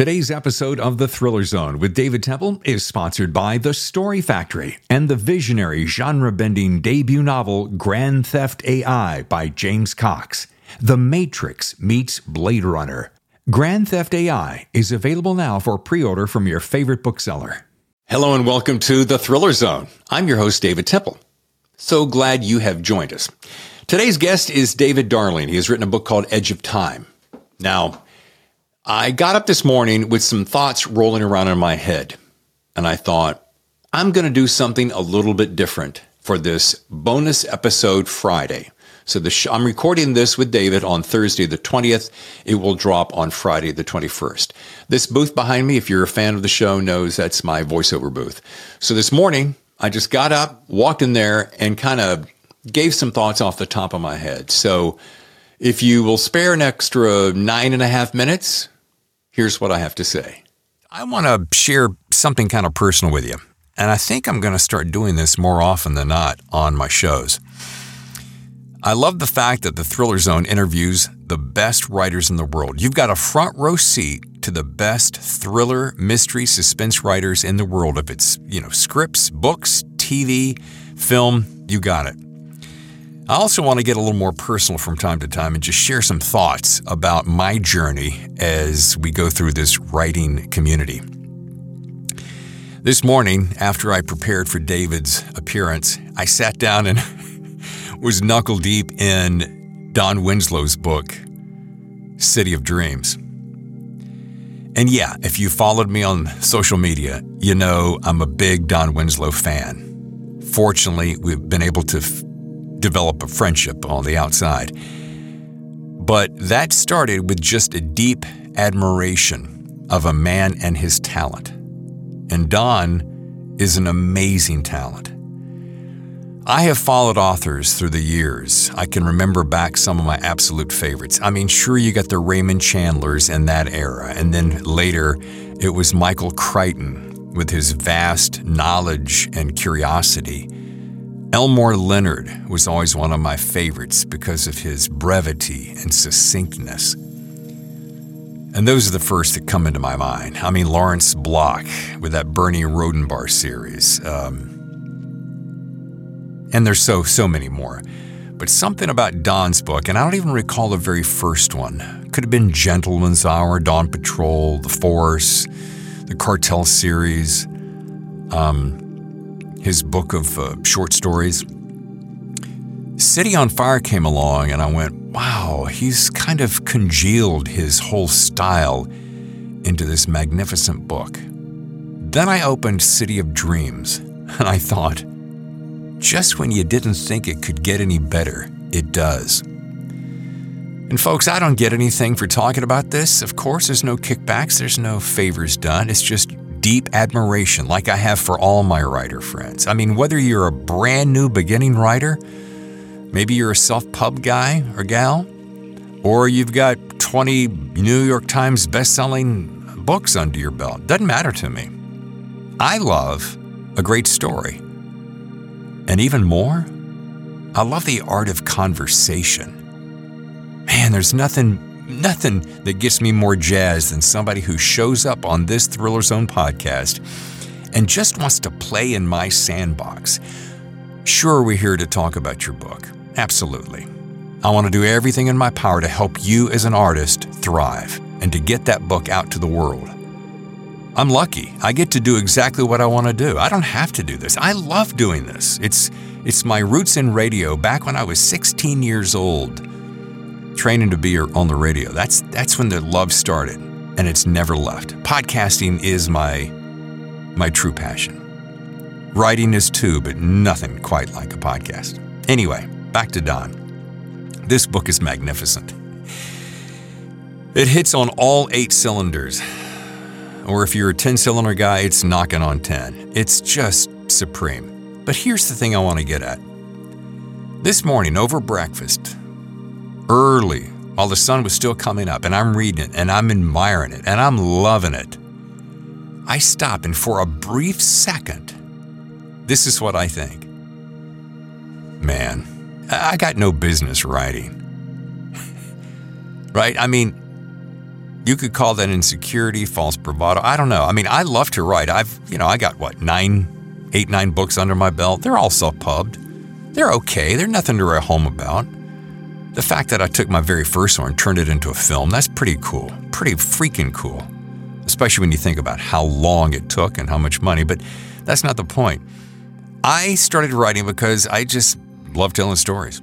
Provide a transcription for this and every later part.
Today's episode of The Thriller Zone with David Temple is sponsored by The Story Factory and the visionary genre bending debut novel Grand Theft AI by James Cox. The Matrix meets Blade Runner. Grand Theft AI is available now for pre order from your favorite bookseller. Hello and welcome to The Thriller Zone. I'm your host, David Temple. So glad you have joined us. Today's guest is David Darling. He has written a book called Edge of Time. Now, I got up this morning with some thoughts rolling around in my head, and I thought, I'm going to do something a little bit different for this bonus episode Friday. So the sh- I'm recording this with David on Thursday the 20th. It will drop on Friday the 21st. This booth behind me, if you're a fan of the show, knows that's my voiceover booth. So this morning, I just got up, walked in there, and kind of gave some thoughts off the top of my head. So if you will spare an extra nine and a half minutes, here's what I have to say. I want to share something kind of personal with you. And I think I'm going to start doing this more often than not on my shows. I love the fact that the Thriller Zone interviews the best writers in the world. You've got a front row seat to the best thriller, mystery, suspense writers in the world. If it's, you know, scripts, books, TV, film, you got it. I also want to get a little more personal from time to time and just share some thoughts about my journey as we go through this writing community. This morning, after I prepared for David's appearance, I sat down and was knuckle deep in Don Winslow's book, City of Dreams. And yeah, if you followed me on social media, you know I'm a big Don Winslow fan. Fortunately, we've been able to develop a friendship on the outside. But that started with just a deep admiration of a man and his talent. And Don is an amazing talent. I have followed authors through the years. I can remember back some of my absolute favorites. I mean, sure, you got the Raymond Chandlers in that era, and then later it was Michael Crichton with his vast knowledge and curiosity. Elmore Leonard was always one of my favorites because of his brevity and succinctness. And those are the first that come into my mind. I mean, Lawrence Block with that Bernie Rhodenbarr series. Um, and there's so, so many more. But something about Don's book, and I don't even recall the very first one. Could have been Gentleman's Hour, Dawn Patrol, The Force, the Cartel series, um, his book of uh, short stories. City on Fire came along, and I went, wow, he's kind of congealed his whole style into this magnificent book. Then I opened City of Dreams, and I thought, just when you didn't think it could get any better, it does. And folks, I don't get anything for talking about this. Of course, there's no kickbacks, there's no favors done. It's just deep admiration, like I have for all my writer friends. I mean, whether you're a brand new beginning writer, maybe you're a self pub guy or gal, or you've got 20 New York Times best-selling books under your belt, doesn't matter to me. I love a great story. And even more, I love the art of conversation. Man, there's nothing nothing that gets me more jazzed than somebody who shows up on this Thriller Zone podcast and just wants to play in my sandbox. Sure, we're here to talk about your book. Absolutely. I want to do everything in my power to help you as an artist thrive and to get that book out to the world. I'm lucky. I get to do exactly what I want to do. I don't have to do this. I love doing this. It's it's my roots in radio back when I was 16 years old, training to be on the radio. That's that's when the love started, and it's never left. Podcasting is my my true passion. Writing is too, but nothing quite like a podcast. Anyway, back to Don. This book is magnificent. It hits on all eight cylinders or if you're a 10 cylinder guy, it's knocking on 10. It's just supreme. But here's the thing I want to get at. This morning over breakfast, early, while the sun was still coming up, and I'm reading it and I'm admiring it and I'm loving it, I stop and for a brief second, this is what I think. Man, I got no business writing. right? I mean, You could call that insecurity, false bravado. I don't know. I mean, I love to write. I've, you know, I got what, nine, eight, nine books under my belt. They're all self pubbed. They're okay. They're nothing to write home about. The fact that I took my very first one and turned it into a film, that's pretty cool. Pretty freaking cool. Especially when you think about how long it took and how much money. But that's not the point. I started writing because I just love telling stories.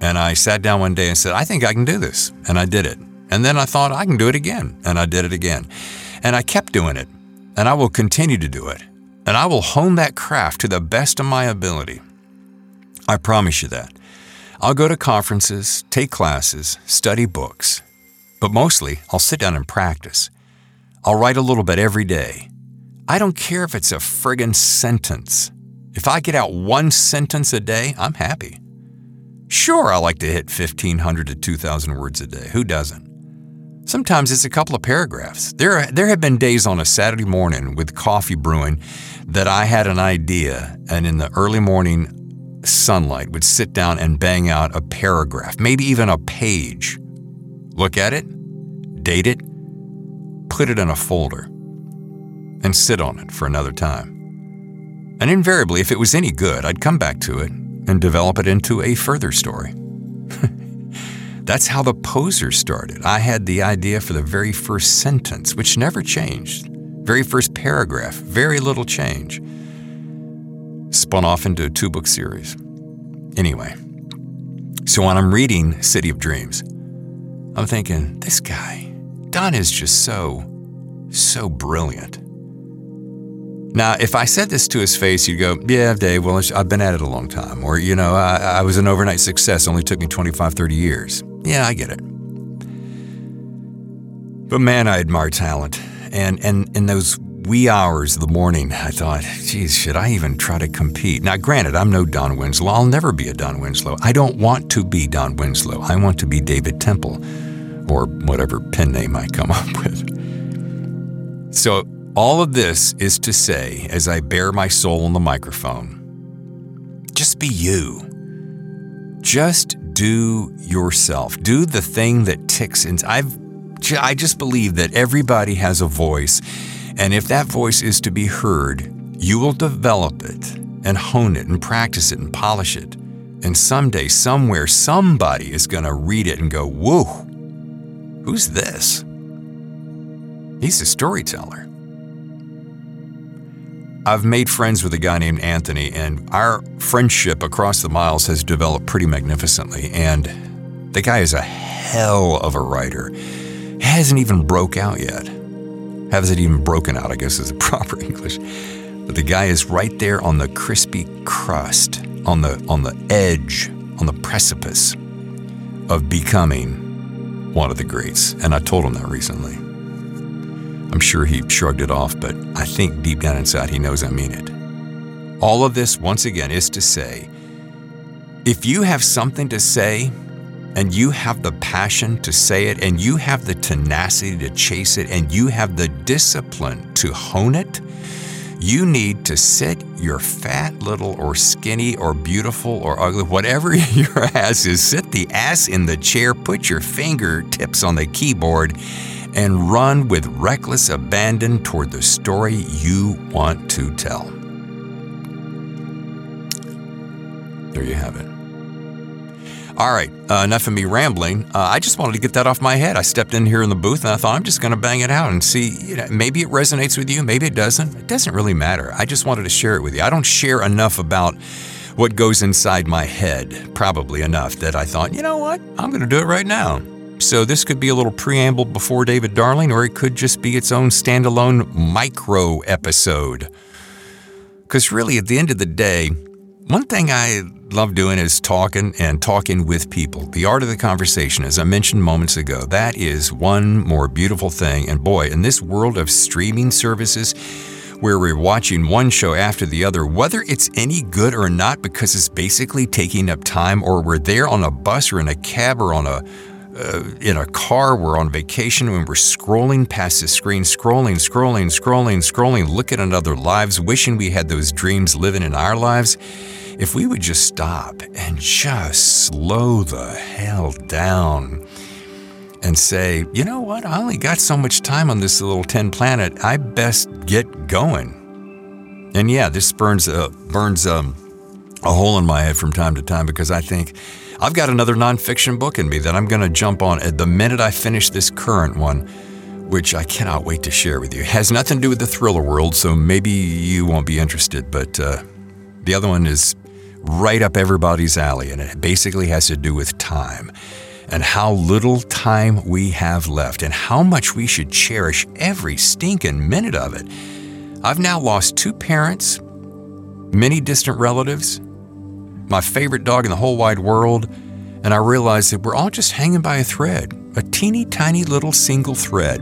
And I sat down one day and said, I think I can do this. And I did it. And then I thought, I can do it again. And I did it again. And I kept doing it. And I will continue to do it. And I will hone that craft to the best of my ability. I promise you that. I'll go to conferences, take classes, study books. But mostly, I'll sit down and practice. I'll write a little bit every day. I don't care if it's a friggin' sentence. If I get out one sentence a day, I'm happy. Sure, I like to hit 1,500 to 2,000 words a day. Who doesn't? Sometimes it's a couple of paragraphs. There, there have been days on a Saturday morning with coffee brewing that I had an idea, and in the early morning sunlight would sit down and bang out a paragraph, maybe even a page. Look at it, date it, put it in a folder, and sit on it for another time. And invariably, if it was any good, I'd come back to it and develop it into a further story. That's how the poser started. I had the idea for the very first sentence, which never changed. Very first paragraph, very little change. Spun off into a two book series. Anyway, so when I'm reading City of Dreams, I'm thinking, this guy, Don is just so, so brilliant. Now, if I said this to his face, you'd go, Yeah, Dave, well, I've been at it a long time. Or, you know, I, I was an overnight success, only took me 25, 30 years. Yeah, I get it. But man, I admire talent. And, and in those wee hours of the morning, I thought, geez, should I even try to compete? Now, granted, I'm no Don Winslow. I'll never be a Don Winslow. I don't want to be Don Winslow. I want to be David Temple or whatever pen name I come up with. So all of this is to say, as I bare my soul on the microphone, just be you. Just do yourself. Do the thing that ticks. And I've, I just believe that everybody has a voice, and if that voice is to be heard, you will develop it and hone it and practice it and polish it. And someday, somewhere, somebody is going to read it and go, "Whoa, who's this?" He's a storyteller. I've made friends with a guy named Anthony, and our friendship across the miles has developed pretty magnificently. And the guy is a hell of a writer. Hasn't even broke out yet. Hasn't even broken out, I guess is the proper English. But the guy is right there on the crispy crust, on the on the edge, on the precipice of becoming one of the greats. And I told him that recently. I'm sure he shrugged it off, but I think deep down inside he knows I mean it. All of this, once again, is to say if you have something to say and you have the passion to say it and you have the tenacity to chase it and you have the discipline to hone it, you need to sit your fat little or skinny or beautiful or ugly, whatever your ass is, sit the ass in the chair, put your fingertips on the keyboard, and run with reckless abandon toward the story you want to tell. There you have it. All right, uh, enough of me rambling. Uh, I just wanted to get that off my head. I stepped in here in the booth and I thought I'm just going to bang it out and see. You know, maybe it resonates with you, maybe it doesn't. It doesn't really matter. I just wanted to share it with you. I don't share enough about what goes inside my head, probably enough that I thought, you know what? I'm going to do it right now. So this could be a little preamble before David Darling, or it could just be its own standalone micro episode. Because really, at the end of the day, one thing I love doing is talking and talking with people. The art of the conversation, as I mentioned moments ago, that is one more beautiful thing. And boy, in this world of streaming services, where we're watching one show after the other, whether it's any good or not, because it's basically taking up time, or we're there on a bus or in a cab or on a uh, in a car, we're on vacation, and we're scrolling past the screen, scrolling, scrolling, scrolling, scrolling, looking at other lives, wishing we had those dreams living in our lives. If we would just stop and just slow the hell down and say, you know what, I only got so much time on this little 10 planet, I best get going. And yeah, this burns, uh, burns um, a hole in my head from time to time because I think I've got another nonfiction book in me that I'm going to jump on at the minute I finish this current one, which I cannot wait to share with you. It has nothing to do with the thriller world, so maybe you won't be interested, but uh, the other one is right up everybody's alley, and it basically has to do with time and how little time we have left and how much we should cherish every stinking minute of it. I've now lost two parents, many distant relatives, my favorite dog in the whole wide world, and I realized that we're all just hanging by a thread, a teeny tiny little single thread.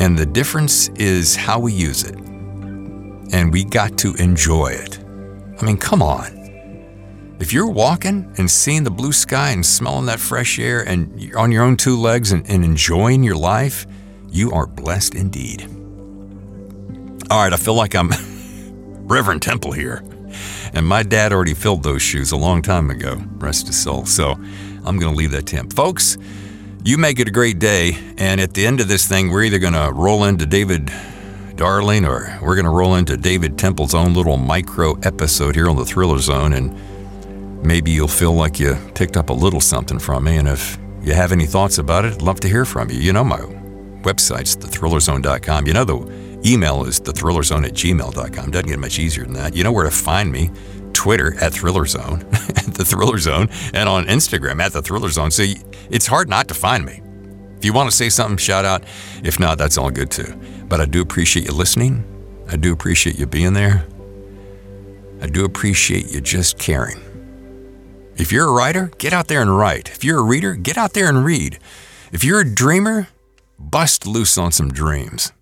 And the difference is how we use it. And we got to enjoy it. I mean, come on. If you're walking and seeing the blue sky and smelling that fresh air and you're on your own two legs and, and enjoying your life, you are blessed indeed. All right, I feel like I'm Reverend Temple here. And my dad already filled those shoes a long time ago, rest his soul. So I'm going to leave that to him. Folks, you make it a great day. And at the end of this thing, we're either going to roll into David Darling or we're going to roll into David Temple's own little micro episode here on the Thriller Zone. And maybe you'll feel like you picked up a little something from me. And if you have any thoughts about it, I'd love to hear from you. You know, my website's thethrillerzone.com. You know, the Email is thethrillerzone at gmail.com. Doesn't get much easier than that. You know where to find me. Twitter at Thriller Zone, at the Thriller Zone, and on Instagram at the Thriller Zone. So it's hard not to find me. If you want to say something, shout out. If not, that's all good too. But I do appreciate you listening. I do appreciate you being there. I do appreciate you just caring. If you're a writer, get out there and write. If you're a reader, get out there and read. If you're a dreamer, bust loose on some dreams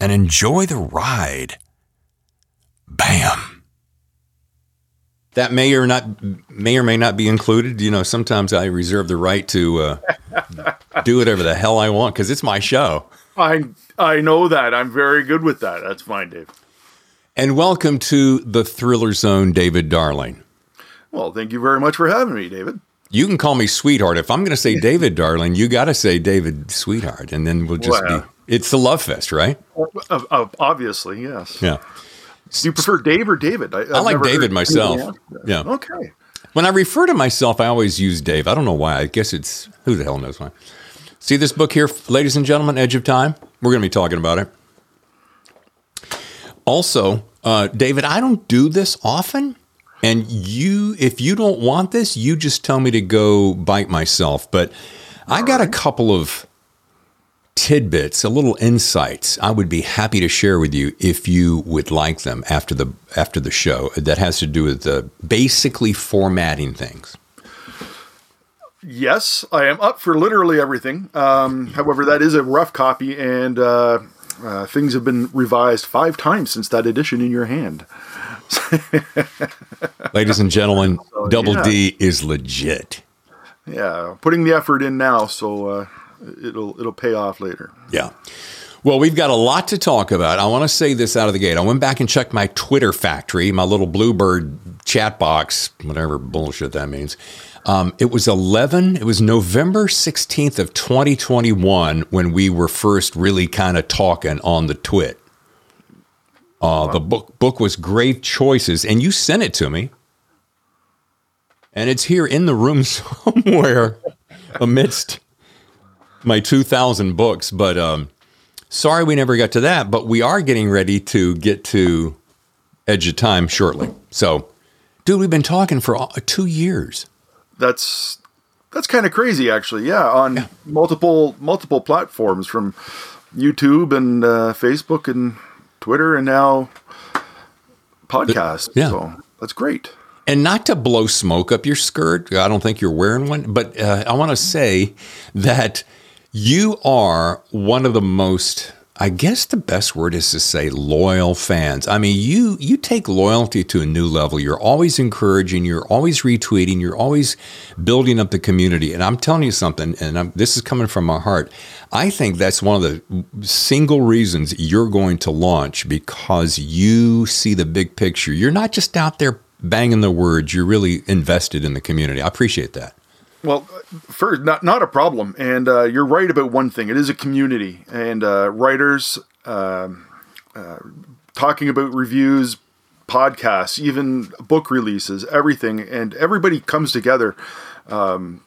and enjoy the ride. Bam. That may or not may or may not be included. You know, sometimes I reserve the right to uh, do whatever the hell I want because it's my show. I I know that. I'm very good with that. That's fine, Dave. And welcome to the Thriller Zone, David Darling. Well, thank you very much for having me, David. You can call me sweetheart. If I'm going to say David Darling, you got to say David Sweetheart, and then we'll just be it's the love fest, right? Uh, uh, obviously, yes. Yeah. Do you prefer Dave or David? I, I like David myself. Yeah. Okay. When I refer to myself, I always use Dave. I don't know why. I guess it's who the hell knows why. See this book here, ladies and gentlemen, Edge of Time? We're going to be talking about it. Also, uh, David, I don't do this often. And you, if you don't want this, you just tell me to go bite myself. But I got a couple of tidbits, a little insights I would be happy to share with you if you would like them after the after the show that has to do with the basically formatting things. Yes, I am up for literally everything. Um, however, that is a rough copy, and uh, uh, things have been revised five times since that edition in your hand. Ladies and gentlemen, so, Double yeah. D is legit. Yeah, putting the effort in now, so uh, it'll it'll pay off later. Yeah. Well, we've got a lot to talk about. I want to say this out of the gate. I went back and checked my Twitter factory, my little Bluebird chat box, whatever bullshit that means. Um, it was 11, it was November 16th of 2021 when we were first really kind of talking on the twit. Uh, wow. The book book was Grave Choices, and you sent it to me. And it's here in the room somewhere amidst my 2,000 books. But um, sorry we never got to that. But we are getting ready to get to Edge of Time shortly. So, dude, we've been talking for two years. That's that's kind of crazy, actually. Yeah, on yeah. multiple multiple platforms from YouTube and uh, Facebook and Twitter and now podcast. Yeah. So that's great. And not to blow smoke up your skirt, I don't think you're wearing one, but uh, I want to say that you are one of the most I guess the best word is to say loyal fans. I mean, you you take loyalty to a new level. You're always encouraging. You're always retweeting. You're always building up the community. And I'm telling you something, and I'm, this is coming from my heart. I think that's one of the single reasons you're going to launch because you see the big picture. You're not just out there banging the words. You're really invested in the community. I appreciate that. Well, first, not not a problem, and uh, you're right about one thing. It is a community, and uh, writers um uh, talking about reviews, podcasts, even book releases, everything, and everybody comes together um,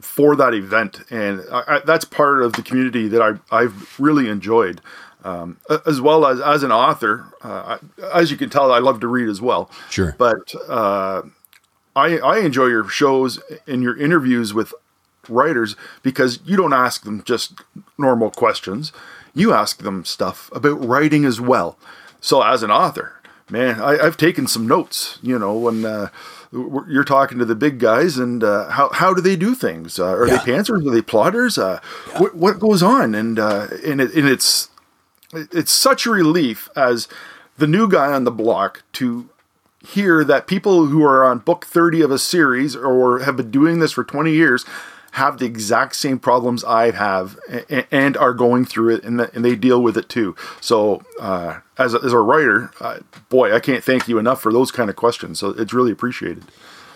for that event, and I, I, that's part of the community that I I've really enjoyed. Um, as well as as an author, uh, as you can tell, I love to read as well. Sure, but uh, I, I enjoy your shows and your interviews with writers because you don't ask them just normal questions. You ask them stuff about writing as well. So as an author, man, I, have taken some notes. You know when uh, you're talking to the big guys and uh, how how do they do things? Uh, are yeah. they pantsers? Are they plotters? Uh, yeah. What what goes on? And uh, and, it, and it's it's such a relief as the new guy on the block to hear that people who are on book 30 of a series or have been doing this for 20 years have the exact same problems I have and, are going through it and, they deal with it too. So, uh, as, a, as a writer, uh, boy, I can't thank you enough for those kind of questions. So, it's really appreciated.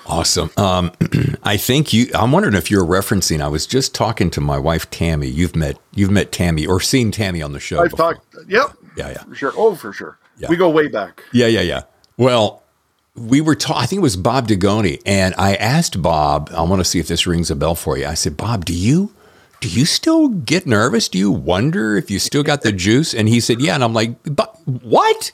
Awesome. Um, I think you. I'm wondering if you're referencing. I was just talking to my wife Tammy. You've met you've met Tammy or seen Tammy on the show. I've before. talked. Yep. Yeah, yeah. For sure. Oh, for sure. Yeah. We go way back. Yeah, yeah, yeah. Well, we were ta- I think it was Bob Dugoni, and I asked Bob, I want to see if this rings a bell for you. I said, Bob, do you do you still get nervous? Do you wonder if you still got the juice? And he said, Yeah. And I'm like, but what?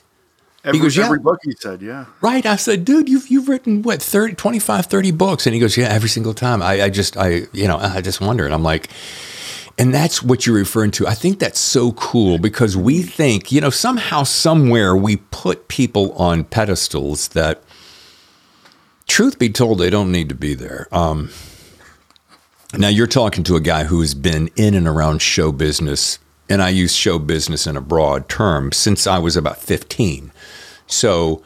Every, he goes, yeah. Every book he said, yeah. Right. I said, dude, you've, you've written what, 30, 25, 30 books. And he goes, yeah, every single time. I, I just, I, you know, I just wonder. And I'm like, and that's what you're referring to. I think that's so cool because we think, you know, somehow, somewhere we put people on pedestals that truth be told, they don't need to be there. Um, now, you're talking to a guy who has been in and around show business, and I use show business in a broad term, since I was about 15. So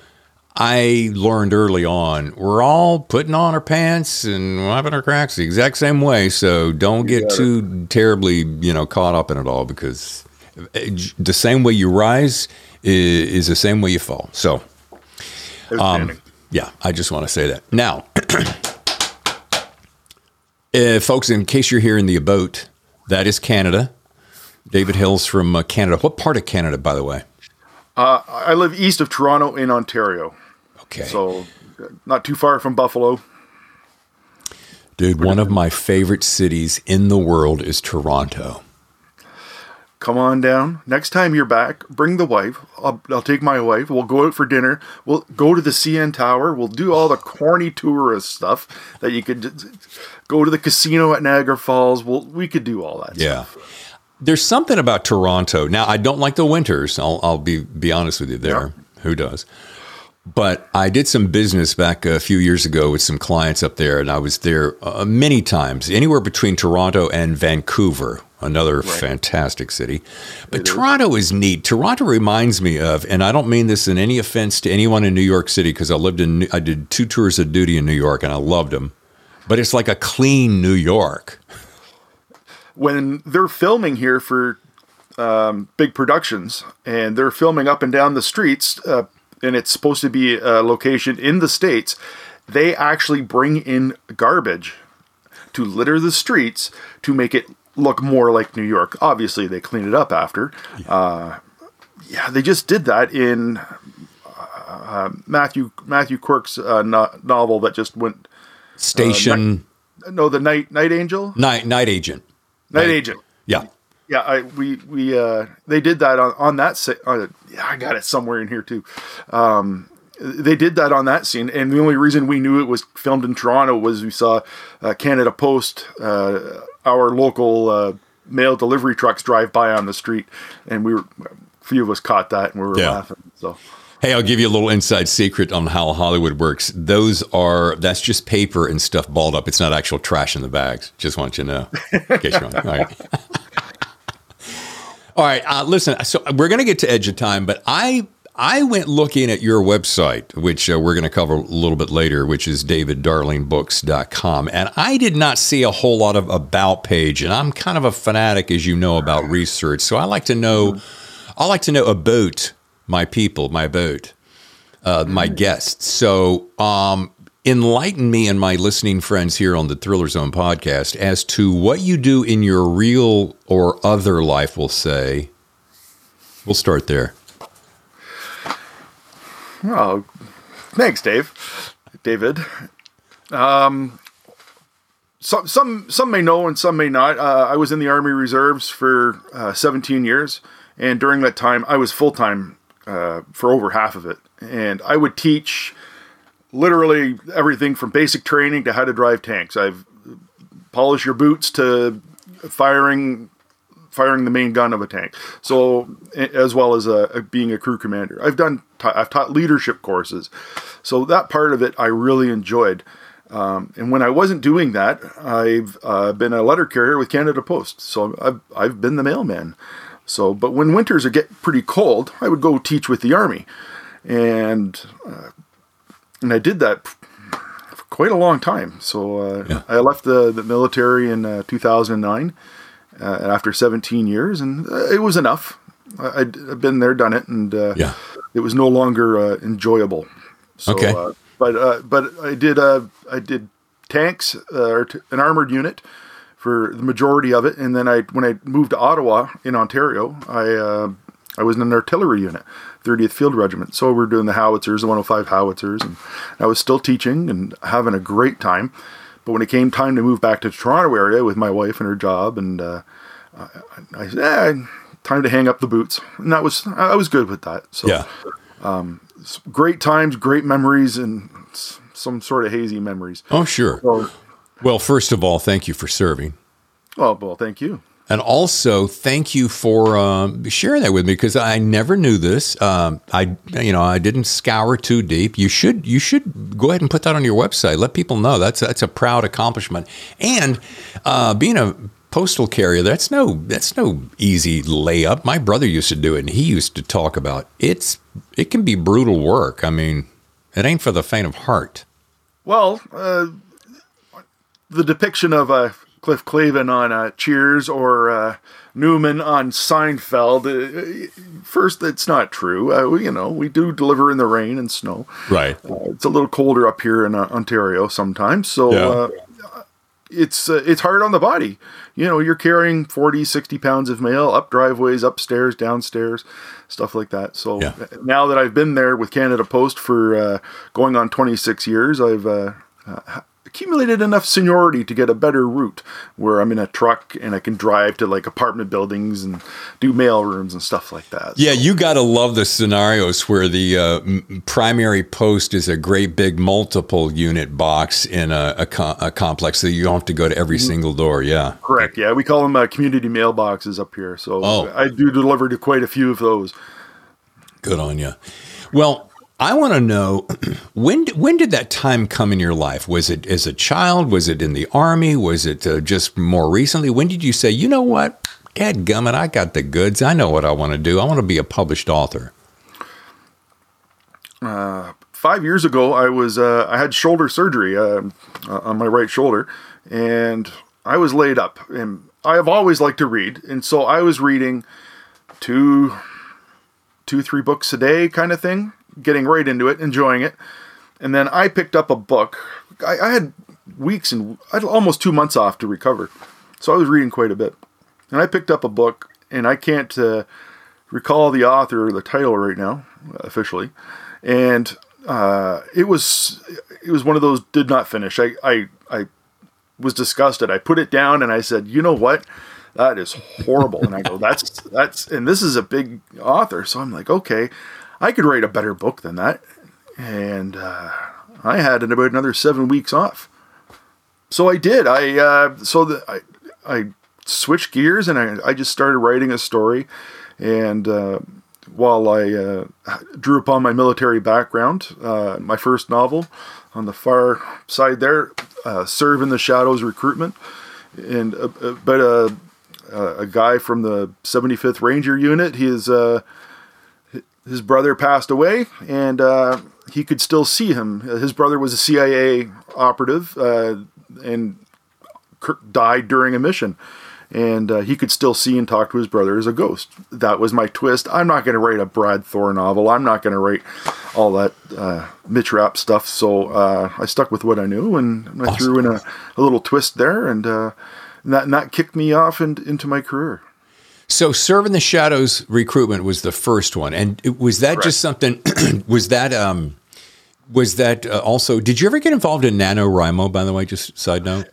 I learned early on we're all putting on our pants and wiping our cracks the exact same way. So don't get too terribly, you know, caught up in it all because the same way you rise is, is the same way you fall. So, um, yeah, I just want to say that. Now, uh, folks, in case you're here in the boat, that is Canada. David Hill's from uh, Canada. What part of Canada, by the way? Uh, I live east of Toronto in Ontario. Okay. So, not too far from Buffalo. Dude, one of my favorite cities in the world is Toronto come on down. Next time you're back, bring the wife. I'll, I'll, take my wife. We'll go out for dinner. We'll go to the CN Tower. We'll do all the corny tourist stuff that you could go to the casino at Niagara Falls. We'll, we could do all that yeah. Stuff. There's something about Toronto. Now, I don't like the winters. I'll, I'll be, be honest with you there. Yeah. Who does? But I did some business back a few years ago with some clients up there, and I was there uh, many times, anywhere between Toronto and Vancouver, another right. fantastic city. But it Toronto is. is. neat. Toronto reminds me of, and I don't mean this in any offense to anyone in New York City because I lived in, I did two tours of duty in New York and I loved them. But it's like a clean New York. When they're filming here for um, big productions and they're filming up and down the streets, uh, and it's supposed to be a location in the states, they actually bring in garbage to litter the streets to make it look more like New York. Obviously, they clean it up after. Yeah, uh, yeah they just did that in uh, Matthew Matthew Quirk's uh, no- novel that just went Station. Uh, no, the Night Night Angel. Night Night Agent. Night, Night Agent. Yeah. Yeah, I, we we uh, they did that on on that. Se- uh, yeah, I got it somewhere in here too. Um, they did that on that scene, and the only reason we knew it was filmed in Toronto was we saw uh, Canada Post, uh, our local uh, mail delivery trucks drive by on the street, and we were a few of us caught that and we were yeah. laughing. So. Hey, I'll give you a little inside secret on how Hollywood works. Those are that's just paper and stuff balled up. It's not actual trash in the bags. Just want you to know. In case you're All right. All right. Uh, listen. So we're going to get to edge of time, but I I went looking at your website, which uh, we're going to cover a little bit later, which is daviddarlingbooks.com. And I did not see a whole lot of about page. And I'm kind of a fanatic, as you know, about research. So I like to know, I like to know about my people, my boat, uh, my guests. So um, enlighten me and my listening friends here on the Thriller Zone podcast as to what you do in your real or other life, we'll say. We'll start there. Oh, thanks, Dave. David. Um, some some some may know and some may not. Uh, I was in the Army Reserves for uh, 17 years, and during that time, I was full time uh, for over half of it, and I would teach literally everything from basic training to how to drive tanks. I've polished your boots to firing firing the main gun of a tank. So as well as a, a being a crew commander, I've done I've taught leadership courses. So that part of it I really enjoyed. Um, and when I wasn't doing that, I've uh, been a letter carrier with Canada Post. So I've, I've been the mailman. So, but when winters are get pretty cold, I would go teach with the army, and uh, and I did that for quite a long time. So uh, yeah. I left the, the military in uh, 2009 uh, after 17 years, and uh, it was enough. I, had been there, done it, and yeah. it was no longer enjoyable. So, okay but uh, but I did uh, I did tanks uh, or t- an armored unit for the majority of it, and then I when I moved to Ottawa in Ontario, I uh, I was in an artillery unit, 30th Field Regiment. So we were doing the howitzers, the 105 howitzers, and I was still teaching and having a great time. But when it came time to move back to the Toronto area with my wife and her job, and uh, I, I said, eh, time to hang up the boots, and that was I was good with that. So yeah. Um, great times, great memories, and some sort of hazy memories. Oh, sure. So, well, first of all, thank you for serving. Oh, well, thank you. And also, thank you for um, sharing that with me because I never knew this. Um, I, you know, I didn't scour too deep. You should, you should go ahead and put that on your website. Let people know that's that's a proud accomplishment. And uh, being a postal carrier, that's no that's no easy layup. My brother used to do it, and he used to talk about it's it can be brutal work. I mean, it ain't for the faint of heart. Well, uh, the depiction of uh, Cliff Clavin on uh, Cheers or uh, Newman on Seinfeld, uh, first, it's not true. Uh, we, you know, we do deliver in the rain and snow. Right. it's a little colder up here in Ontario sometimes, so. Yeah it's uh, it's hard on the body. You know, you're carrying 40, 60 pounds of mail up driveways, upstairs, downstairs, stuff like that. So yeah. now that I've been there with Canada Post for uh, going on 26 years, I've uh, uh accumulated enough seniority to get a better route where I'm in a truck and I can drive to like apartment buildings and do mail rooms and stuff like that. Yeah, so. you got to love the scenarios where the uh, primary post is a great big multiple unit box in a, a, co- a complex, so you don't have to go to every mm-hmm. single door. Yeah, correct. Yeah, we call them uh, community mailboxes up here. So oh. I do deliver to quite a few of those. Good on you. Well, I want to know when when did that time come in your life? Was it as a child? Was it in the army? Was it uh, just more recently? When did you say, you know what, Dad gummit, I got the goods. I know what I want to do. I want to be a published author. Uh, five years ago, I was uh, I had shoulder surgery uh, on my right shoulder, and I was laid up. And I have always liked to read, and so I was reading two, two, three books a day, kind of thing getting right into it, enjoying it. And then I picked up a book. I, I had weeks and I had almost two months off to recover. So I was reading quite a bit. And I picked up a book, and I can't uh, recall the author or the title right now, officially. And uh, it was it was one of those did not finish. I, I I was disgusted. I put it down and I said, you know what? That is horrible. And I go, that's that's and this is a big author. So I'm like, okay. I could write a better book than that. And uh, I had about another seven weeks off. So I did. I uh, so the, I I switched gears and I, I just started writing a story. And uh, while I uh, drew upon my military background, uh, my first novel on the far side there, uh, "Serve in the Shadows" recruitment, and but a, a guy from the 75th Ranger Unit. He is his brother passed away, and uh, he could still see him. His brother was a CIA operative uh, and died during a mission. and uh, he could still see and talk to his brother as a ghost. That was my twist. I'm not going to write a Brad Thor novel. I'm not going to write all that uh, Mitch Rapp stuff. So uh, I stuck with what I knew, and I awesome. threw in a, a, little twist there, and, uh, and that and that kicked me off and, into my career. So, Serve in the Shadows recruitment was the first one, and was that Correct. just something? was that um, was that uh, also? Did you ever get involved in NaNoWriMo? By the way, just side note.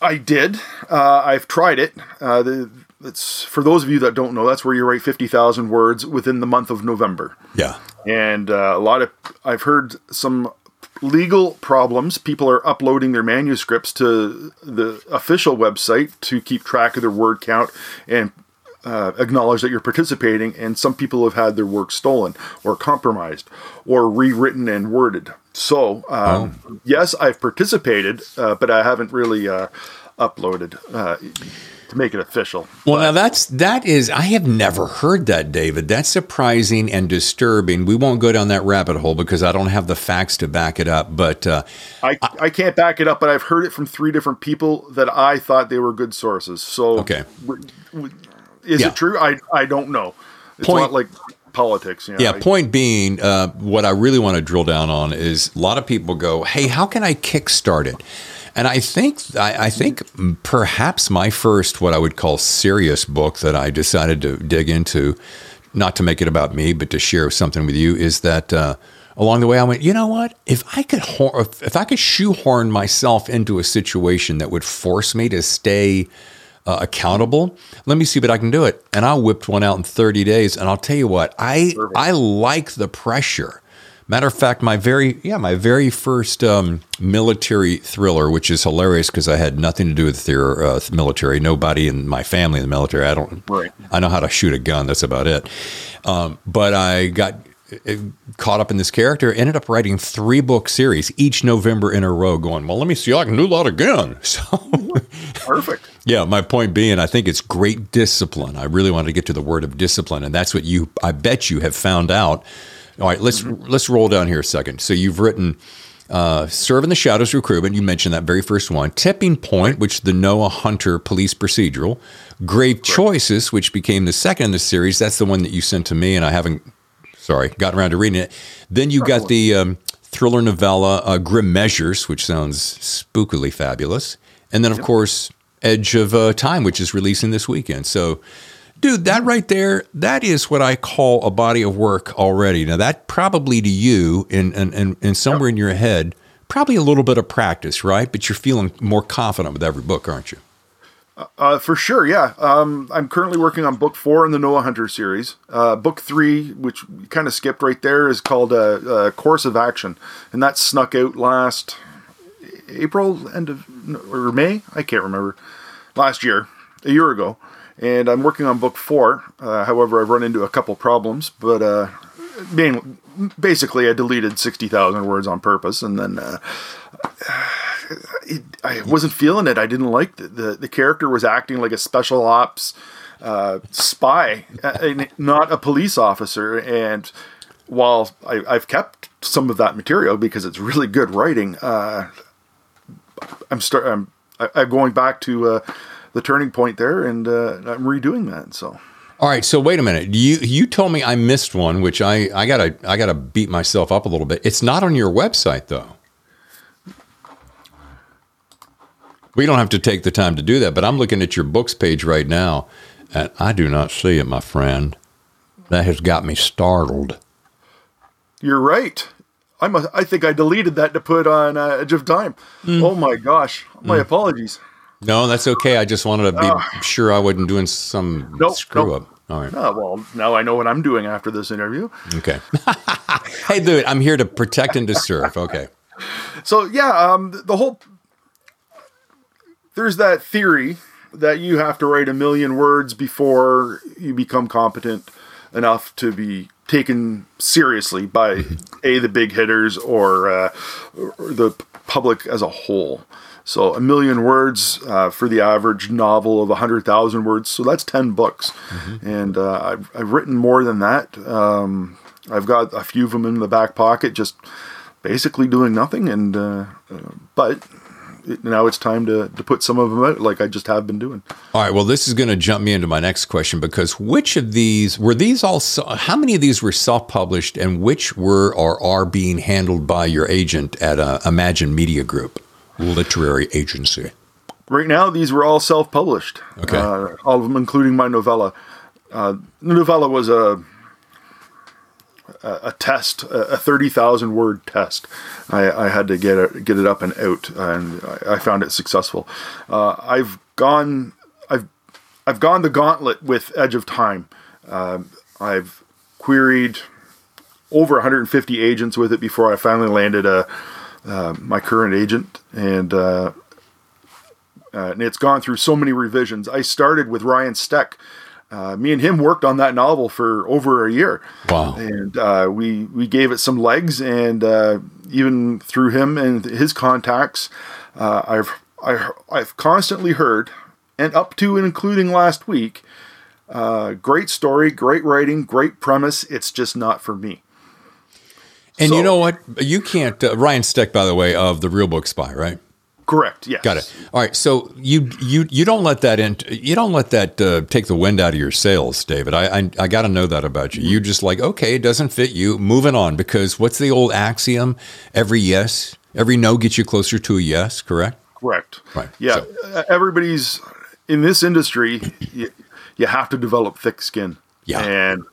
I did. Uh, I've tried it. Uh, the, it's for those of you that don't know. That's where you write fifty thousand words within the month of November. Yeah, and uh, a lot of I've heard some legal problems. People are uploading their manuscripts to the official website to keep track of their word count and uh, acknowledge that you're participating, and some people have had their work stolen or compromised or rewritten and worded. So, um, oh. yes, I've participated, uh, but I haven't really uh, uploaded uh, to make it official. Well, but, now that's that is I have never heard that, David. That's surprising and disturbing. We won't go down that rabbit hole because I don't have the facts to back it up. But uh, I, I, I can't back it up. But I've heard it from three different people that I thought they were good sources. So okay. Is yeah. it true? I I don't know. It's point, not like politics. You know? Yeah. Point being, uh, what I really want to drill down on is a lot of people go, "Hey, how can I kickstart it?" And I think I, I, think perhaps my first what I would call serious book that I decided to dig into, not to make it about me, but to share something with you, is that uh, along the way I went, you know what? If I could if I could shoehorn myself into a situation that would force me to stay uh, accountable. Let me see if I can do it. And I whipped one out in 30 days. And I'll tell you what, I Perfect. I like the pressure. Matter of fact, my very yeah, my very first um, military thriller, which is hilarious because I had nothing to do with the uh, military. Nobody in my family in the military. I don't. Right. I know how to shoot a gun. That's about it. Um, but I got caught up in this character, ended up writing three book series each November in a row, going, Well, let me see, I can do that again. So perfect. yeah, my point being, I think it's great discipline. I really wanted to get to the word of discipline, and that's what you I bet you have found out. All right, let's mm-hmm. let's roll down here a second. So you've written uh, Serve in the Shadows Recruitment, you mentioned that very first one. Tipping Point, which the Noah Hunter police procedural. Grave Choices, which became the second in the series. That's the one that you sent to me, and I haven't sorry, got around to reading it. Then you got the um, thriller novella uh, Grim Measures, which sounds spookily fabulous. And then, of yep. course, Edge of uh, Time, which is releasing this weekend. So, dude, that right there, that is what I call a body of work already. Now, that probably to you, and, and, and, and somewhere yep. in your head, probably a little bit of practice, right? But you're feeling more confident with every book, aren't you? Uh, for sure, yeah. Um, I'm currently working on book four in the Noah Hunter series. Uh, book three, which kind of skipped right there, is called uh, uh, Course of Action, and that snuck out last April, end of or May, I can't remember. Last year, a year ago, and I'm working on book four. Uh, however, I've run into a couple problems, but uh, being basically, I deleted sixty thousand words on purpose, and then it, I wasn't feeling it. I didn't like the, the, the character was acting like a special ops uh, spy, uh, not a police officer. And while I, have kept some of that material because it's really good writing, uh, I'm start I'm, I'm going back to uh, the turning point there, and uh, I'm redoing that. So. All right, so wait a minute. You you told me I missed one, which I, I gotta I gotta beat myself up a little bit. It's not on your website though. We don't have to take the time to do that, but I'm looking at your books page right now, and I do not see it, my friend. That has got me startled. You're right. I must. I think I deleted that to put on uh, Edge of Time. Mm. Oh my gosh! My mm. apologies. No, that's okay. I just wanted to be uh, sure I wasn't doing some nope, screw nope. up. All right. Uh, well, now I know what I'm doing after this interview. Okay. hey, dude, I'm here to protect and to serve. Okay. So yeah, um, the whole there's that theory that you have to write a million words before you become competent enough to be taken seriously by a the big hitters or, uh, or the public as a whole. So a million words uh, for the average novel of hundred thousand words. So that's ten books, mm-hmm. and uh, I've, I've written more than that. Um, I've got a few of them in the back pocket, just basically doing nothing. And uh, uh, but it, now it's time to to put some of them out, like I just have been doing. All right. Well, this is going to jump me into my next question because which of these were these all? How many of these were self-published, and which were or are being handled by your agent at uh, Imagine Media Group, literary agency? Right now, these were all self-published. Okay. Uh, all of them, including my novella. Uh, novella was a a test, a thirty thousand word test. I, I, had to get it get it up and out, and I found it successful. Uh, I've gone, I've I've gone the gauntlet with Edge of Time. Uh, I've queried over 150 agents with it before I finally landed a uh, my current agent, and uh, uh, and it's gone through so many revisions. I started with Ryan Steck uh, me and him worked on that novel for over a year. Wow! And uh, we we gave it some legs, and uh, even through him and his contacts, uh, I've I, I've constantly heard, and up to and including last week, uh, great story, great writing, great premise. It's just not for me. And so, you know what? You can't. Uh, Ryan Steck, by the way, of the Real Book Spy, right? Correct. Yes. Got it. All right. So you you you don't let that in. You don't let that uh, take the wind out of your sails, David. I I, I got to know that about you. You just like okay, it doesn't fit you. Moving on because what's the old axiom? Every yes, every no gets you closer to a yes. Correct. Correct. Right. Yeah. So. Everybody's in this industry. you, you have to develop thick skin. Yeah. And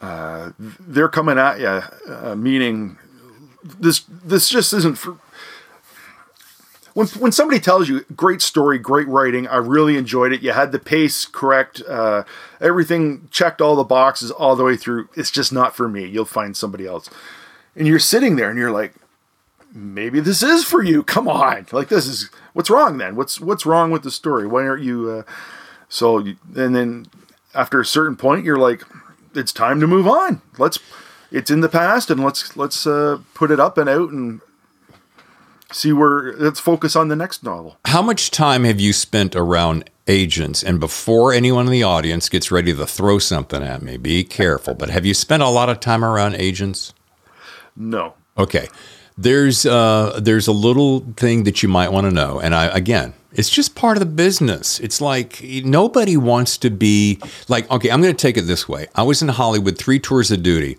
uh, they're coming at you, uh, meaning this this just isn't for when when somebody tells you great story, great writing, I really enjoyed it. You had the pace correct, uh, everything checked all the boxes all the way through. It's just not for me. You'll find somebody else. And you're sitting there and you're like, maybe this is for you. Come on, like this is what's wrong then? What's what's wrong with the story? Why aren't you? Uh, so and then after a certain point, you're like, it's time to move on. Let's. It's in the past, and let's let's uh, put it up and out and see where let's focus on the next novel. How much time have you spent around agents? And before anyone in the audience gets ready to throw something at me, be careful. But have you spent a lot of time around agents? No. Okay. There's uh, there's a little thing that you might want to know, and I again, it's just part of the business. It's like nobody wants to be like. Okay, I'm going to take it this way. I was in Hollywood three tours of duty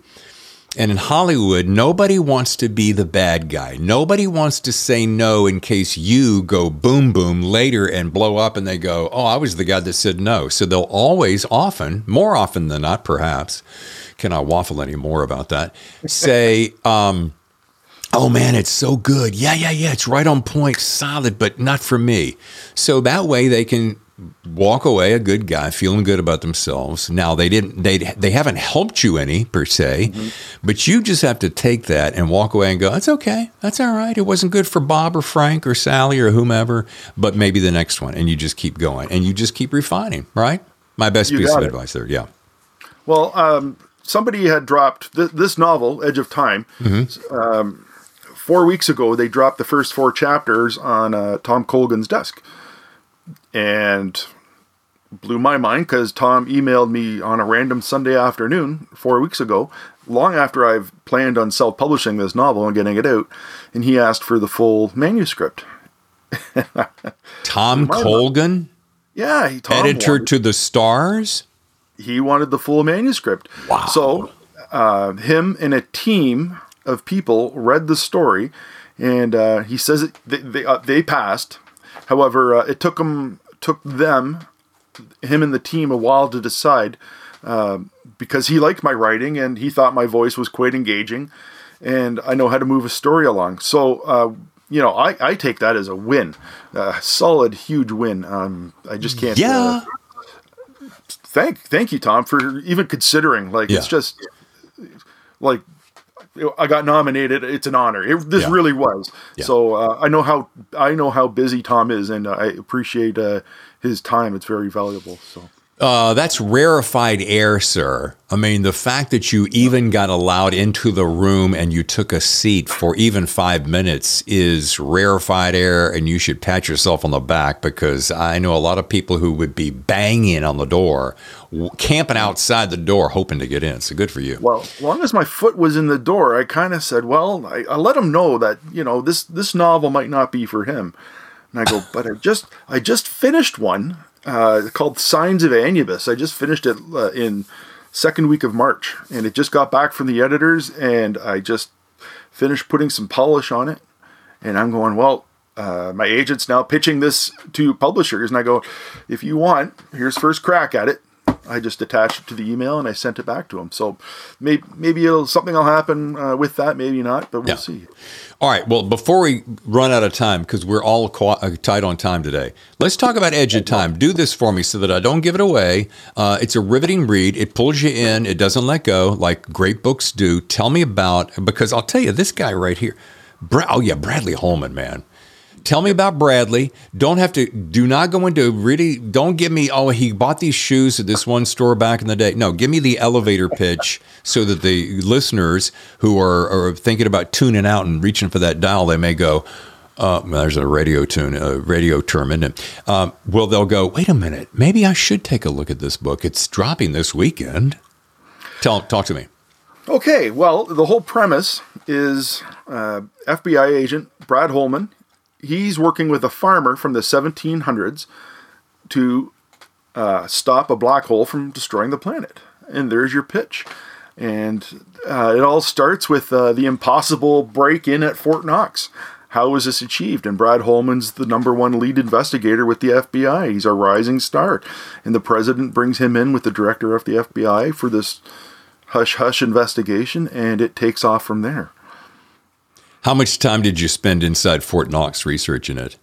and in Hollywood, nobody wants to be the bad guy. Nobody wants to say no in case you go boom, boom later and blow up and they go, oh, I was the guy that said no. So they'll always, often, more often than not, perhaps, can I waffle any more about that? Say, um, oh man, it's so good. Yeah, yeah, yeah. It's right on point, solid, but not for me. So that way they can walk away a good guy, feeling good about themselves. Now they didn't they they haven't helped you any per se, mm-hmm. but you just have to take that and walk away and go, "That's okay. That's all right. It wasn't good for Bob or Frank or Sally or whomever, but maybe the next one." And you just keep going and you just keep refining, right? My best you piece of it. advice there. Yeah. Well, um, somebody had dropped th- this novel, Edge of Time. Mm-hmm. Um, four weeks ago, they dropped the first four chapters on uh, Tom Colgan's desk and blew my mind because Tom emailed me on a random Sunday afternoon four weeks ago, long after I've planned on self publishing this novel and getting it out, and he asked for the full manuscript. Tom Colgan? Yeah, he Tom editor wanted, to the stars. He wanted the full manuscript. Wow. So, uh, him and a team of people read the story, and uh, he says it, they they, uh, they passed However, uh, it took him took them, him and the team, a while to decide uh, because he liked my writing and he thought my voice was quite engaging, and I know how to move a story along. So. Uh, you know, I, I take that as a win, a solid, huge win. Um, I just can't. Yeah. Uh, thank, thank you, Tom, for even considering. Like, yeah. it's just like I got nominated. It's an honor. It, this yeah. really was. Yeah. So uh, I know how I know how busy Tom is, and I appreciate uh, his time. It's very valuable. So uh, that's rarefied air, sir. I mean, the fact that you even got allowed into the room and you took a seat for even five minutes is rarefied air, and you should pat yourself on the back because I know a lot of people who would be banging on the door, camping outside the door, hoping to get in. So good for you. Well, as long as my foot was in the door, I kind of said, "Well, I, I let him know that you know this this novel might not be for him." And I go, but I just I just finished one uh, called Signs of Anubis. I just finished it uh, in second week of March, and it just got back from the editors, and I just finished putting some polish on it. And I'm going, well, uh, my agent's now pitching this to publishers, and I go, if you want, here's first crack at it. I just attached it to the email and I sent it back to him. So maybe maybe it'll something will happen uh, with that, maybe not, but we'll yeah. see. All right. Well, before we run out of time, because we're all uh, tight on time today, let's talk about Edge of Time. Do this for me so that I don't give it away. Uh, it's a riveting read. It pulls you in. It doesn't let go like great books do. Tell me about because I'll tell you this guy right here. Bra- oh yeah, Bradley Holman, man. Tell me about Bradley. Don't have to, do not go into really, don't give me, oh, he bought these shoes at this one store back in the day. No, give me the elevator pitch so that the listeners who are, are thinking about tuning out and reaching for that dial, they may go, uh, there's a radio tune, a radio term in it. Um, well, they'll go, wait a minute, maybe I should take a look at this book. It's dropping this weekend. Tell, talk to me. Okay, well, the whole premise is uh, FBI agent Brad Holman he's working with a farmer from the 1700s to uh, stop a black hole from destroying the planet. And there's your pitch. And uh, it all starts with uh, the impossible break in at Fort Knox. How was this achieved? And Brad Holman's the number one lead investigator with the FBI. He's a rising star. And the president brings him in with the director of the FBI for this hush hush investigation, and it takes off from there. How much time did you spend inside Fort Knox researching it?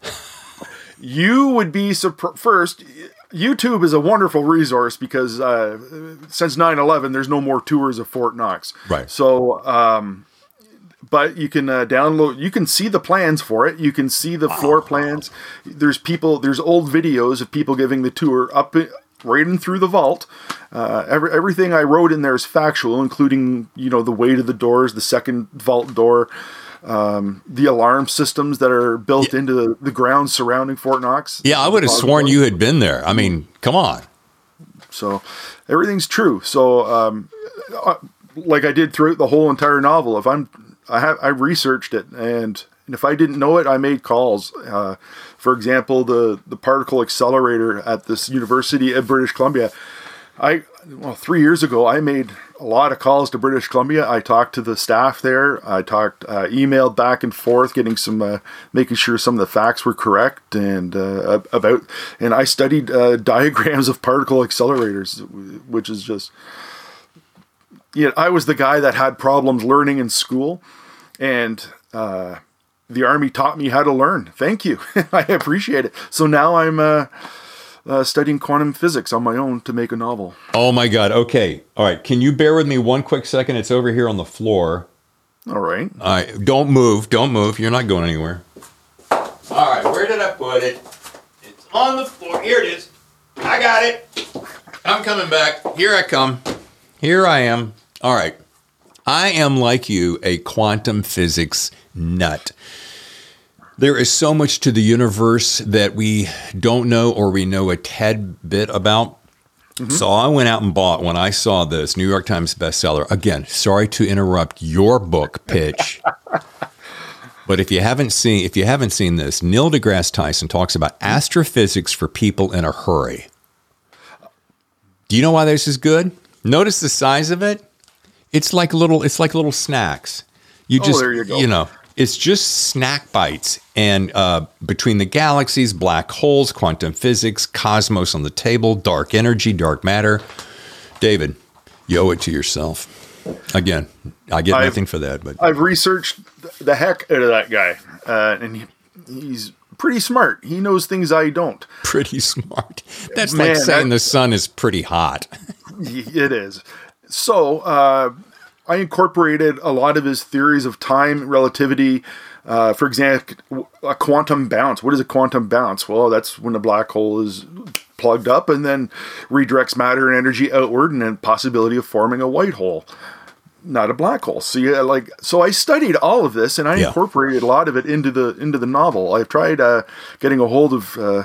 you would be surprised. First, YouTube is a wonderful resource because uh, since 9 11, there's no more tours of Fort Knox. Right. So, um, but you can uh, download, you can see the plans for it. You can see the floor plans. There's people, there's old videos of people giving the tour up right in through the vault. Uh, every, everything I wrote in there is factual, including, you know, the weight of the doors, the second vault door um, the alarm systems that are built yeah. into the, the ground surrounding Fort Knox. Yeah, I would have sworn you had been there. I mean, come on. So everything's true. So, um, uh, like I did throughout the whole entire novel, if I'm, I have, I researched it, and, and if I didn't know it, I made calls. Uh, for example, the the particle accelerator at this University of British Columbia. I well, three years ago, I made a lot of calls to British Columbia. I talked to the staff there. I talked, uh, emailed back and forth, getting some, uh, making sure some of the facts were correct, and uh, about. And I studied uh, diagrams of particle accelerators, which is just, you know, I was the guy that had problems learning in school, and uh, the army taught me how to learn. Thank you, I appreciate it. So now I'm uh, studying quantum physics on my own to make a novel. Oh my God. Okay. All right. Can you bear with me one quick second? It's over here on the floor. All right. All right. Don't move. Don't move. You're not going anywhere. All right. Where did I put it? It's on the floor. Here it is. I got it. I'm coming back. Here I come. Here I am. All right. I am like you, a quantum physics nut. There is so much to the universe that we don't know or we know a tad bit about. Mm-hmm. So I went out and bought when I saw this New York Times bestseller. Again, sorry to interrupt your book pitch. but if you haven't seen if you haven't seen this, Neil deGrasse Tyson talks about astrophysics for people in a hurry. Do you know why this is good? Notice the size of it. It's like little it's like little snacks. You oh, just oh, you, you know, it's just snack bites. And uh, between the galaxies, black holes, quantum physics, cosmos on the table, dark energy, dark matter, David, you owe it to yourself. Again, I get I've, nothing for that, but I've researched the heck out of that guy, uh, and he, he's pretty smart. He knows things I don't. Pretty smart. That's Man, like saying that, the sun is pretty hot. it is. So, uh, I incorporated a lot of his theories of time relativity. Uh, for example, a quantum bounce. What is a quantum bounce? Well, that's when a black hole is plugged up and then redirects matter and energy outward, and then possibility of forming a white hole, not a black hole. So yeah, like so, I studied all of this and I yeah. incorporated a lot of it into the into the novel. I've tried uh, getting a hold of uh,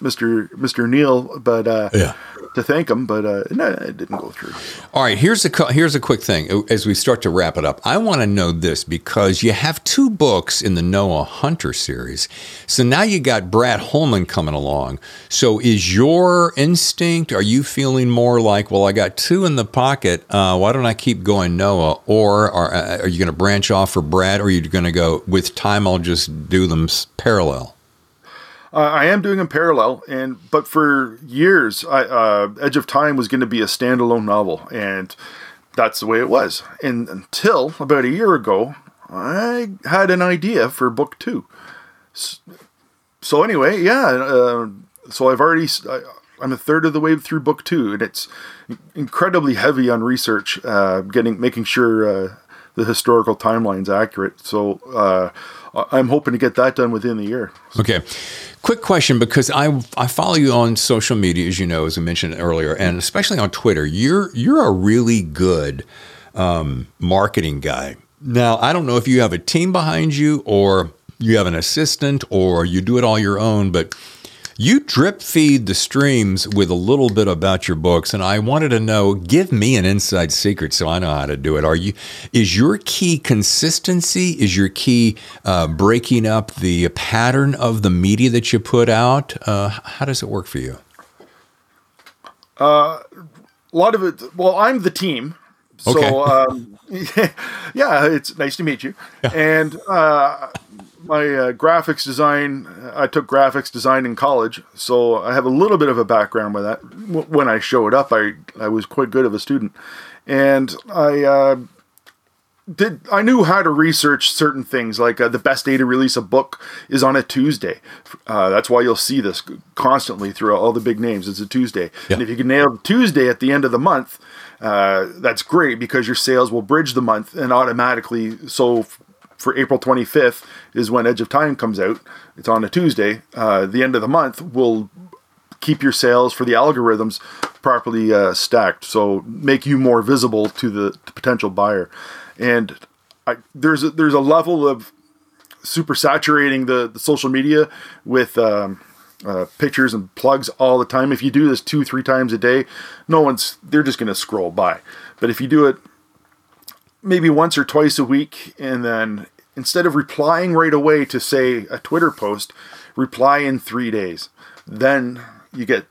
Mr. Mr. Neil, but uh, yeah to thank him, but uh, no, it didn't go through. All right, here's a here's a quick thing as we start to wrap it up. I want to know this because you have two books in the Noah Hunter series, so now you got Brad Holman coming along. So is your instinct? Are you feeling more like, well, I got two in the pocket. Uh, why don't I keep going Noah? Or are, uh, are you going to branch off for Brad, or are you going to go with time? I'll just do them parallel. Uh, I am doing them parallel, and but for years, I, uh, Edge of Time was going to be a standalone novel, and that's the way it was. And until about a year ago, I had an idea for book two. So anyway, yeah. Uh, so I've already I, am a third of the way through book two, and it's incredibly heavy on research, uh, getting making sure uh, the historical timeline's accurate. So uh, I'm hoping to get that done within the year. Okay. Quick question because I I follow you on social media as you know as I mentioned earlier and especially on Twitter. You're you're a really good um, marketing guy. Now I don't know if you have a team behind you or you have an assistant or you do it all your own, but you drip feed the streams with a little bit about your books, and I wanted to know. Give me an inside secret so I know how to do it. Are you? Is your key consistency? Is your key uh, breaking up the pattern of the media that you put out? Uh, how does it work for you? Uh, a lot of it. Well, I'm the team. So, okay. um, yeah, it's nice to meet you. Yeah. And uh, my uh, graphics design. I took graphics design in college, so I have a little bit of a background with that. When I showed up, I I was quite good of a student, and I uh, did. I knew how to research certain things, like uh, the best day to release a book is on a Tuesday. Uh, that's why you'll see this constantly through all the big names. It's a Tuesday, yeah. and if you can nail Tuesday at the end of the month. Uh, that's great because your sales will bridge the month and automatically so for April 25th is when Edge of Time comes out. It's on a Tuesday. Uh, the end of the month will keep your sales for the algorithms properly uh, stacked, so make you more visible to the potential buyer. And I, there's a, there's a level of super saturating the, the social media with um, uh, pictures and plugs all the time. If you do this two three times a day, no one's they're just going to scroll by. But if you do it maybe once or twice a week and then instead of replying right away to say a Twitter post, reply in three days. Then you get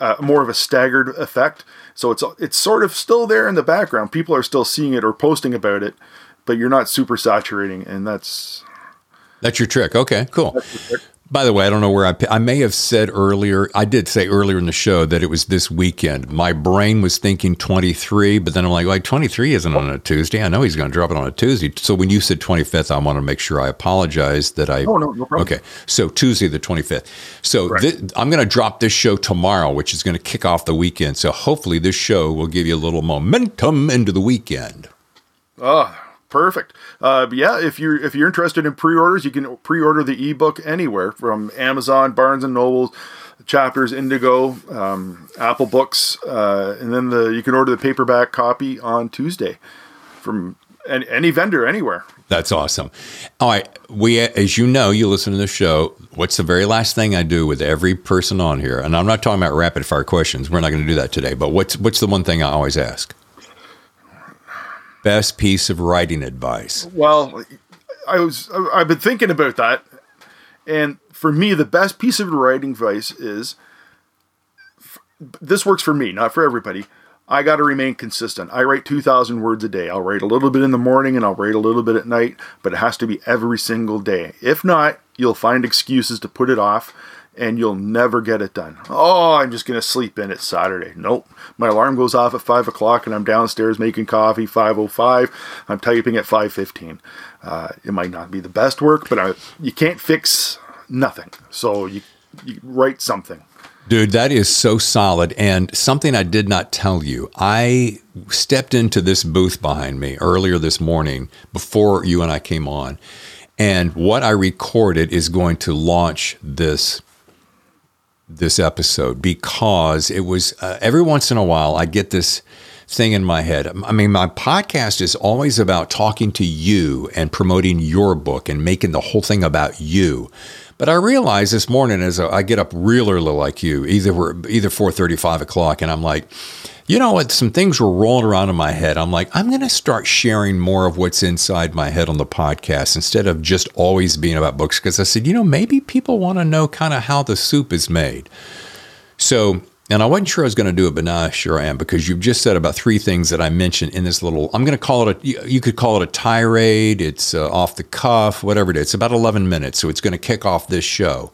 uh, more of a staggered effect. So it's it's sort of still there in the background. People are still seeing it or posting about it, but you're not super saturating, and that's that's your trick. Okay, cool. By the way, I don't know where I I may have said earlier. I did say earlier in the show that it was this weekend. My brain was thinking 23, but then I'm like, like 23 isn't on a Tuesday. I know he's going to drop it on a Tuesday. So when you said 25th, I want to make sure I apologize that I. Oh no, no problem. Okay, so Tuesday the 25th. So th- I'm going to drop this show tomorrow, which is going to kick off the weekend. So hopefully this show will give you a little momentum into the weekend. Oh, Perfect. Uh, yeah, if you're if you're interested in pre-orders, you can pre-order the ebook anywhere from Amazon, Barnes and Noble, Chapters, Indigo, um, Apple Books, uh, and then the you can order the paperback copy on Tuesday from any, any vendor anywhere. That's awesome. All right, we as you know, you listen to the show. What's the very last thing I do with every person on here? And I'm not talking about rapid fire questions. We're not going to do that today. But what's what's the one thing I always ask? Best piece of writing advice? Well, I was I've been thinking about that, and for me, the best piece of writing advice is this works for me, not for everybody. I got to remain consistent. I write 2,000 words a day. I'll write a little bit in the morning and I'll write a little bit at night, but it has to be every single day. If not, you'll find excuses to put it off and you'll never get it done. Oh, I'm just going to sleep in. it Saturday. Nope. My alarm goes off at 5 o'clock and I'm downstairs making coffee, 5.05. I'm typing at 5.15. Uh, it might not be the best work, but I, you can't fix nothing. So you, you write something. Dude, that is so solid. And something I did not tell you. I stepped into this booth behind me earlier this morning before you and I came on. And what I recorded is going to launch this this episode because it was uh, every once in a while I get this thing in my head. I mean, my podcast is always about talking to you and promoting your book and making the whole thing about you. But I realized this morning as I get up real early like you, either we're either 4:30, 5 o'clock, and I'm like, you know what? Some things were rolling around in my head. I'm like, I'm going to start sharing more of what's inside my head on the podcast instead of just always being about books. Because I said, you know, maybe people want to know kind of how the soup is made. So, and I wasn't sure I was going to do it, but now I sure I am because you've just said about three things that I mentioned in this little. I'm going to call it a. you- You could call it a tirade. It's uh, off the cuff, whatever it is. It's about 11 minutes, so it's going to kick off this show.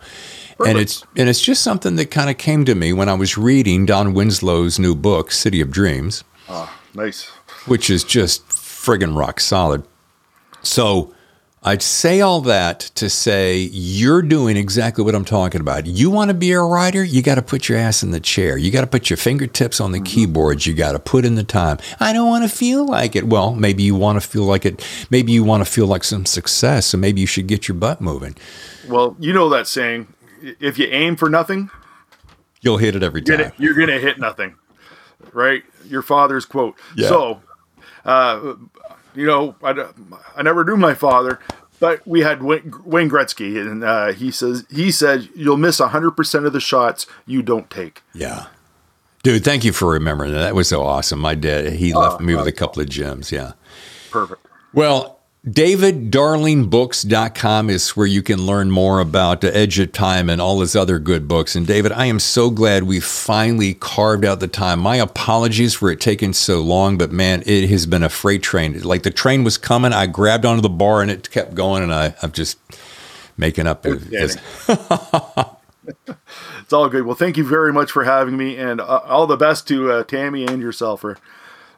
Perfect. And it's and it's just something that kind of came to me when I was reading Don Winslow's new book, City of Dreams Ah, nice. which is just friggin' rock solid. So I'd say all that to say you're doing exactly what I'm talking about. You want to be a writer, you got to put your ass in the chair. You got to put your fingertips on the keyboards. You got to put in the time. I don't want to feel like it. Well, maybe you want to feel like it. Maybe you want to feel like some success. So maybe you should get your butt moving. Well, you know that saying: if you aim for nothing, You'll hit it every time. you're gonna hit nothing, right? Your father's quote. Yeah. So, uh, you know, I, I never knew my father, but we had Wayne, Wayne Gretzky, and uh, he says he said you'll miss hundred percent of the shots you don't take. Yeah. Dude, thank you for remembering that. That was so awesome. My dad, he left me with a couple of gems. Yeah. Perfect. Well, daviddarlingbooks.com is where you can learn more about the Edge of Time and all his other good books. And David, I am so glad we finally carved out the time. My apologies for it taking so long, but man, it has been a freight train. Like the train was coming, I grabbed onto the bar and it kept going, and I, I'm just making up. as- It's all good. Well, thank you very much for having me, and uh, all the best to uh, Tammy and yourself for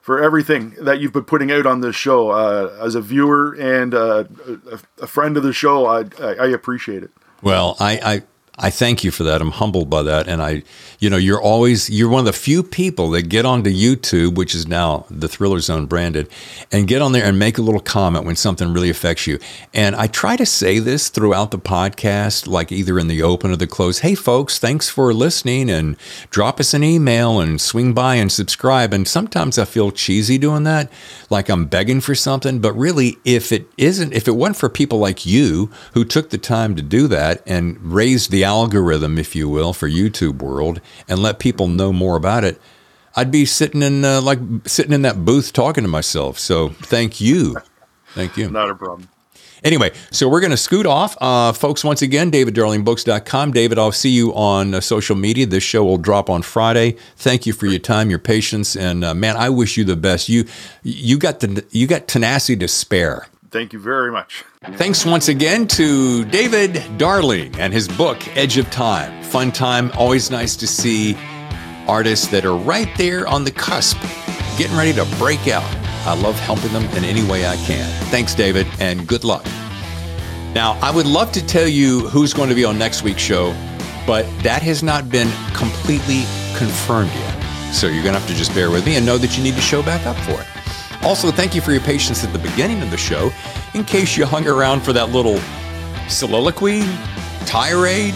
for everything that you've been putting out on this show. Uh, as a viewer and uh, a, a friend of the show, I, I, I appreciate it. Well, I, I thank you for that. I'm humbled by that, and I, you know, you're always you're one of the few people that get onto YouTube, which is now the Thriller Zone branded, and get on there and make a little comment when something really affects you. And I try to say this throughout the podcast, like either in the open or the close. Hey, folks, thanks for listening, and drop us an email and swing by and subscribe. And sometimes I feel cheesy doing that, like I'm begging for something. But really, if it isn't, if it wasn't for people like you who took the time to do that and raise the algorithm, if you will, for YouTube world and let people know more about it, I'd be sitting in uh, like sitting in that booth talking to myself. So thank you, thank you. Not a problem. Anyway, so we're going to scoot off. Uh, folks, once again, daviddarlingbooks.com. David, I'll see you on uh, social media. This show will drop on Friday. Thank you for your time, your patience, and uh, man, I wish you the best. You you got the you got tenacity to spare. Thank you very much. Thanks once again to David Darling and his book, Edge of Time. Fun time. Always nice to see artists that are right there on the cusp, getting ready to break out. I love helping them in any way I can. Thanks, David, and good luck. Now, I would love to tell you who's going to be on next week's show, but that has not been completely confirmed yet. So you're going to have to just bear with me and know that you need to show back up for it. Also, thank you for your patience at the beginning of the show. In case you hung around for that little soliloquy, tirade,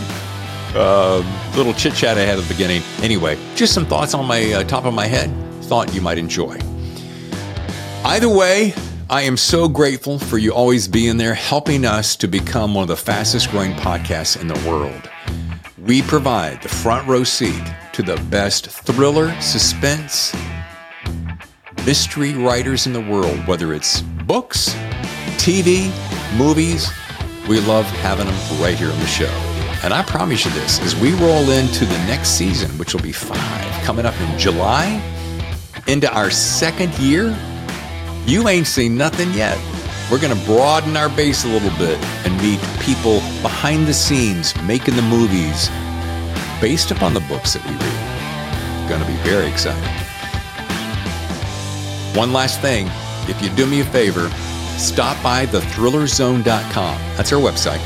uh, little chit chat I had at the beginning. Anyway, just some thoughts on my uh, top of my head. Thought you might enjoy. Either way, I am so grateful for you always being there, helping us to become one of the fastest growing podcasts in the world. We provide the front row seat to the best thriller, suspense, mystery writers in the world, whether it's books, TV, movies. We love having them right here on the show. And I promise you this as we roll into the next season, which will be five, coming up in July, into our second year, you ain't seen nothing yet. We're going to broaden our base a little bit and meet people behind the scenes making the movies based upon the books that we read. Going to be very exciting. One last thing, if you do me a favor, stop by thethrillerzone.com. That's our website.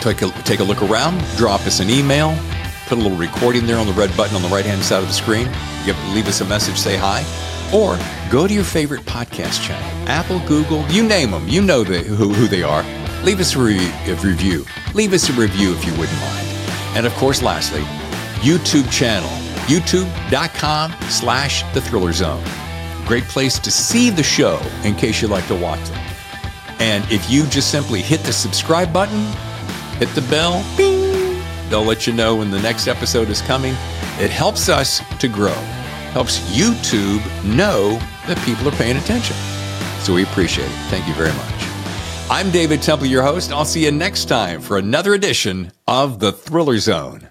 Take a, take a look around, drop us an email, put a little recording there on the red button on the right hand side of the screen. Give, leave us a message, say hi. Or go to your favorite podcast channel Apple, Google, you name them. You know the, who, who they are. Leave us a, re- a review. Leave us a review if you wouldn't mind. And of course, lastly, YouTube channel, youtube.com slash the thriller zone. Great place to see the show in case you like to watch them. And if you just simply hit the subscribe button, hit the bell. Bing. They'll let you know when the next episode is coming. It helps us to grow, helps YouTube know that people are paying attention. So we appreciate it. Thank you very much. I'm David Temple, your host. I'll see you next time for another edition of The Thriller Zone.